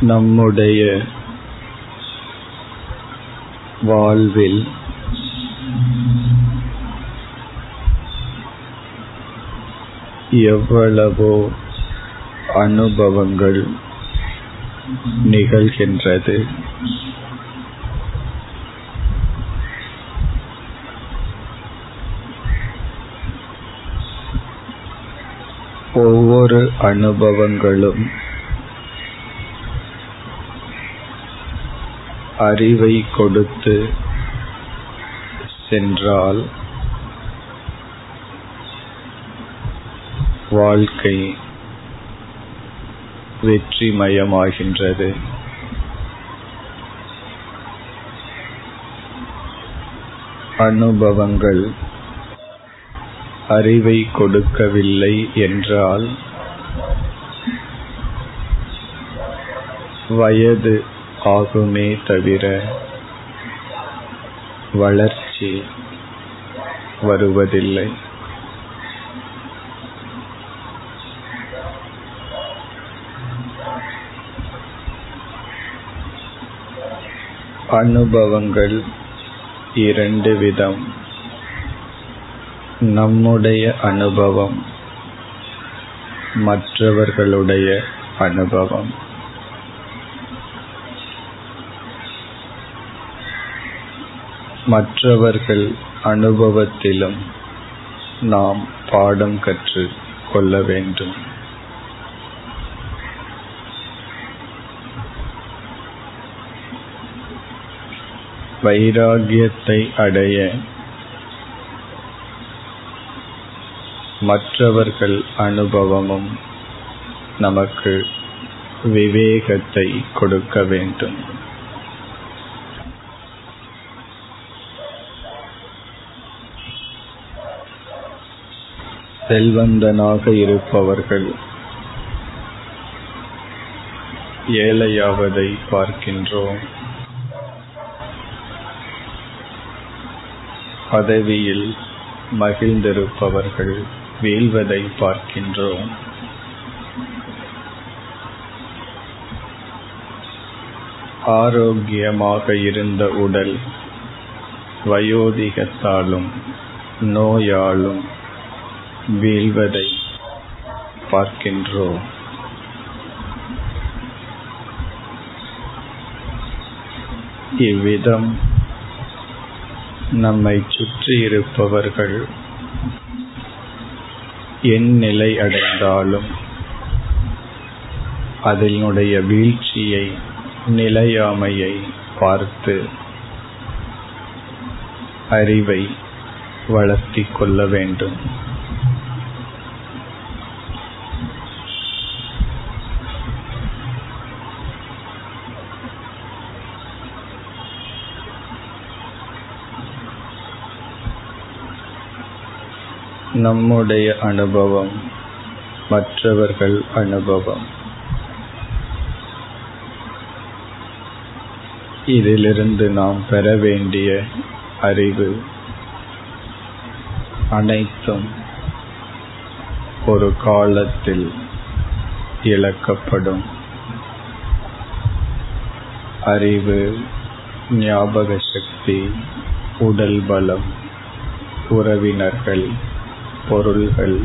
நம்முடைய வாழ்வில் எவ்வளவோ அனுபவங்கள் நிகழ்கின்றது. ஒவ்வொரு அனுபவங்களும் அறிவை கொடுத்து சென்றால் வாழ்க்கை வெற்றிமயமாகின்றது. அனுபவங்கள் அறிவை கொடுக்கவில்லை என்றால் வயது ஆகுமே தவிர வளர்ச்சி வருவதில்லை. அனுபவங்கள் இரண்டு விதம். நம்முடைய அனுபவம் மற்றவர்களுடைய அனுபவம். மற்றவர்கள் அனுபவத்திலும் நாம் பாடம் கற்று கொள்ள வேண்டும். வைராகியத்தை அடைய மற்றவர்கள் அனுபவமும் நமக்கு விவேகத்தை கொடுக்க வேண்டும். செல்வந்தனாக இருப்பவர்கள். ஏழையாவதை பார்க்கின்றோம். பதவியில் மகிழ்ந்திருப்பவர்கள் வீழ்வதை பார்க்கின்றோம். ஆரோக்கியமாக இருந்த உடல் வயோதிகத்தாலும் நோயாலும் வீழ்வதை பார்க்கின்றோம். இவ்விதம் நம்மை சுற்றியிருப்பவர்கள் என் நிலை அடைந்தாலும் அதனுடைய வீழ்ச்சியை நிலையாமையை பார்த்து அறிவை வளர்த்திக் கொள்ள வேண்டும். நம்முடைய அனுபவம் மற்றவர்கள் அனுபவம். இதிலிருந்து நாம் பெற வேண்டிய அறிவு அனைத்தும் ஒரு காலத்தில் இழக்கப்படும். அறிவு ஞாபக சக்தி உடல் பலம் உறவினர்கள் பொருள்கள்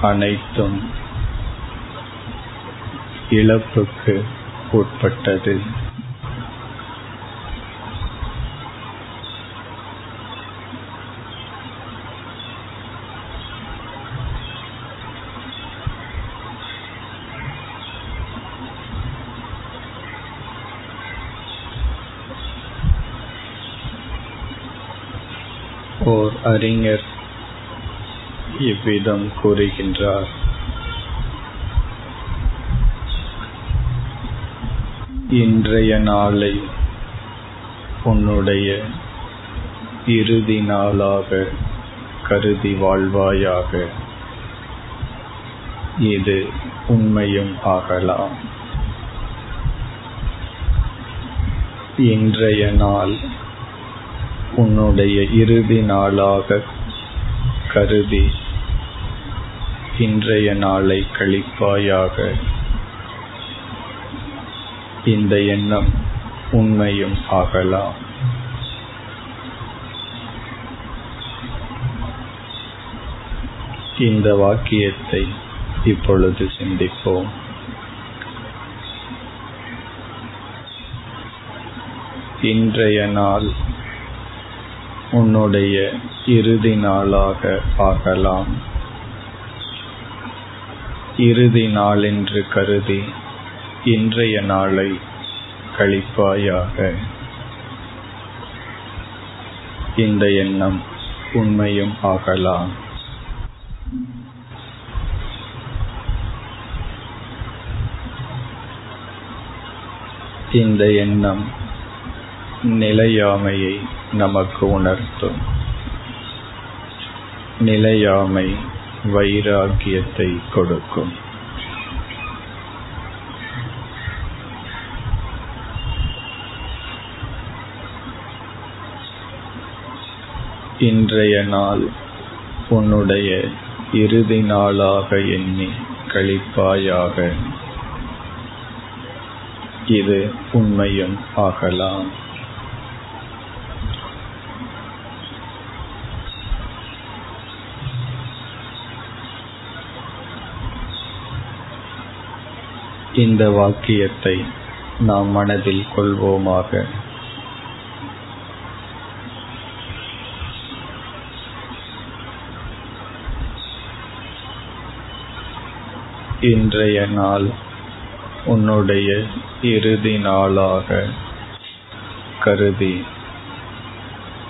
அனைத்தும் இழப்புக்கு உட்பட்டது. அறிஞர் இவ்விதம் கூறுகின்றார். இன்றைய நாளை உன்னுடைய இறுதி நாளாக கருதி வாழ்வாயாக இது உண்மையும் ஆகலாம். இன்றைய நாள் உன்னுடைய இறுதி நாளாக கருதி இன்றைய நாளை கழிப்பாயாக. இந்த எண்ணம் உண்மையும் ஆகலாம். இந்த வாக்கியத்தை இப்பொழுது சிந்திப்போம். இன்றைய நாள் உன்னுடைய இறுதி நாளாக ஆகலாம். இறுதி நாளென்று கருதி இன்றைய நாளை கழிப்பாயாக. இந்த எண்ணம் உண்மையும் ஆகலாம். இந்த எண்ணம் நிலையாமையை நமக்கு உணர்த்தும். நிலையாமை வைராகியத்தை கொடுக்கும். இன்றைய நாள் உன்னுடைய இறுதி நாளாக எண்ணி கழிப்பாயாக இது உண்மையும் ஆகலாம். இந்த வாக்கியத்தை நாம் மனதில் கொள்வோமாக. இன்றைய நாள் உன்னுடைய இறுதி நாளாக கருதி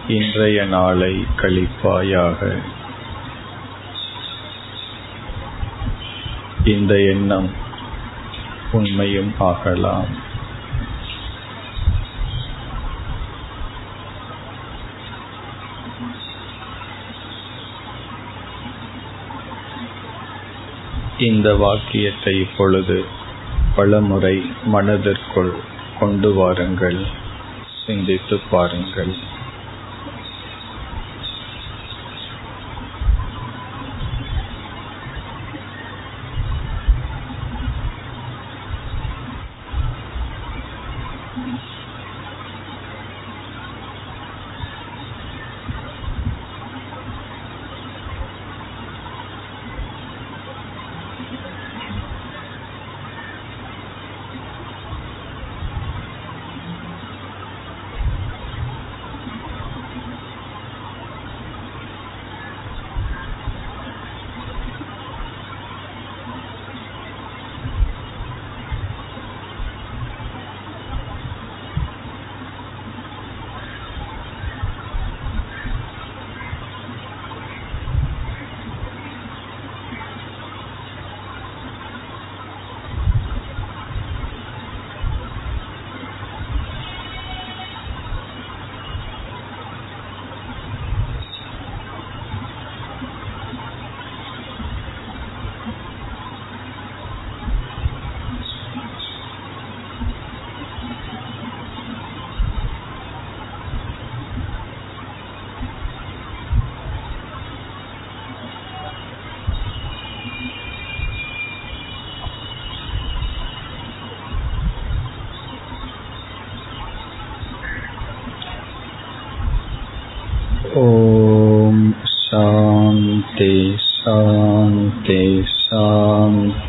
இன்றைய நாளை கழிப்பாயாக. இந்த எண்ணம் உண்மையும் ஆகலாம். இந்த வாக்கியத்தை இப்பொழுது பலமுறை மனதிற்குள் கொண்டு வாருங்கள். சிந்தித்து பாருங்கள்.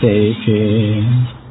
take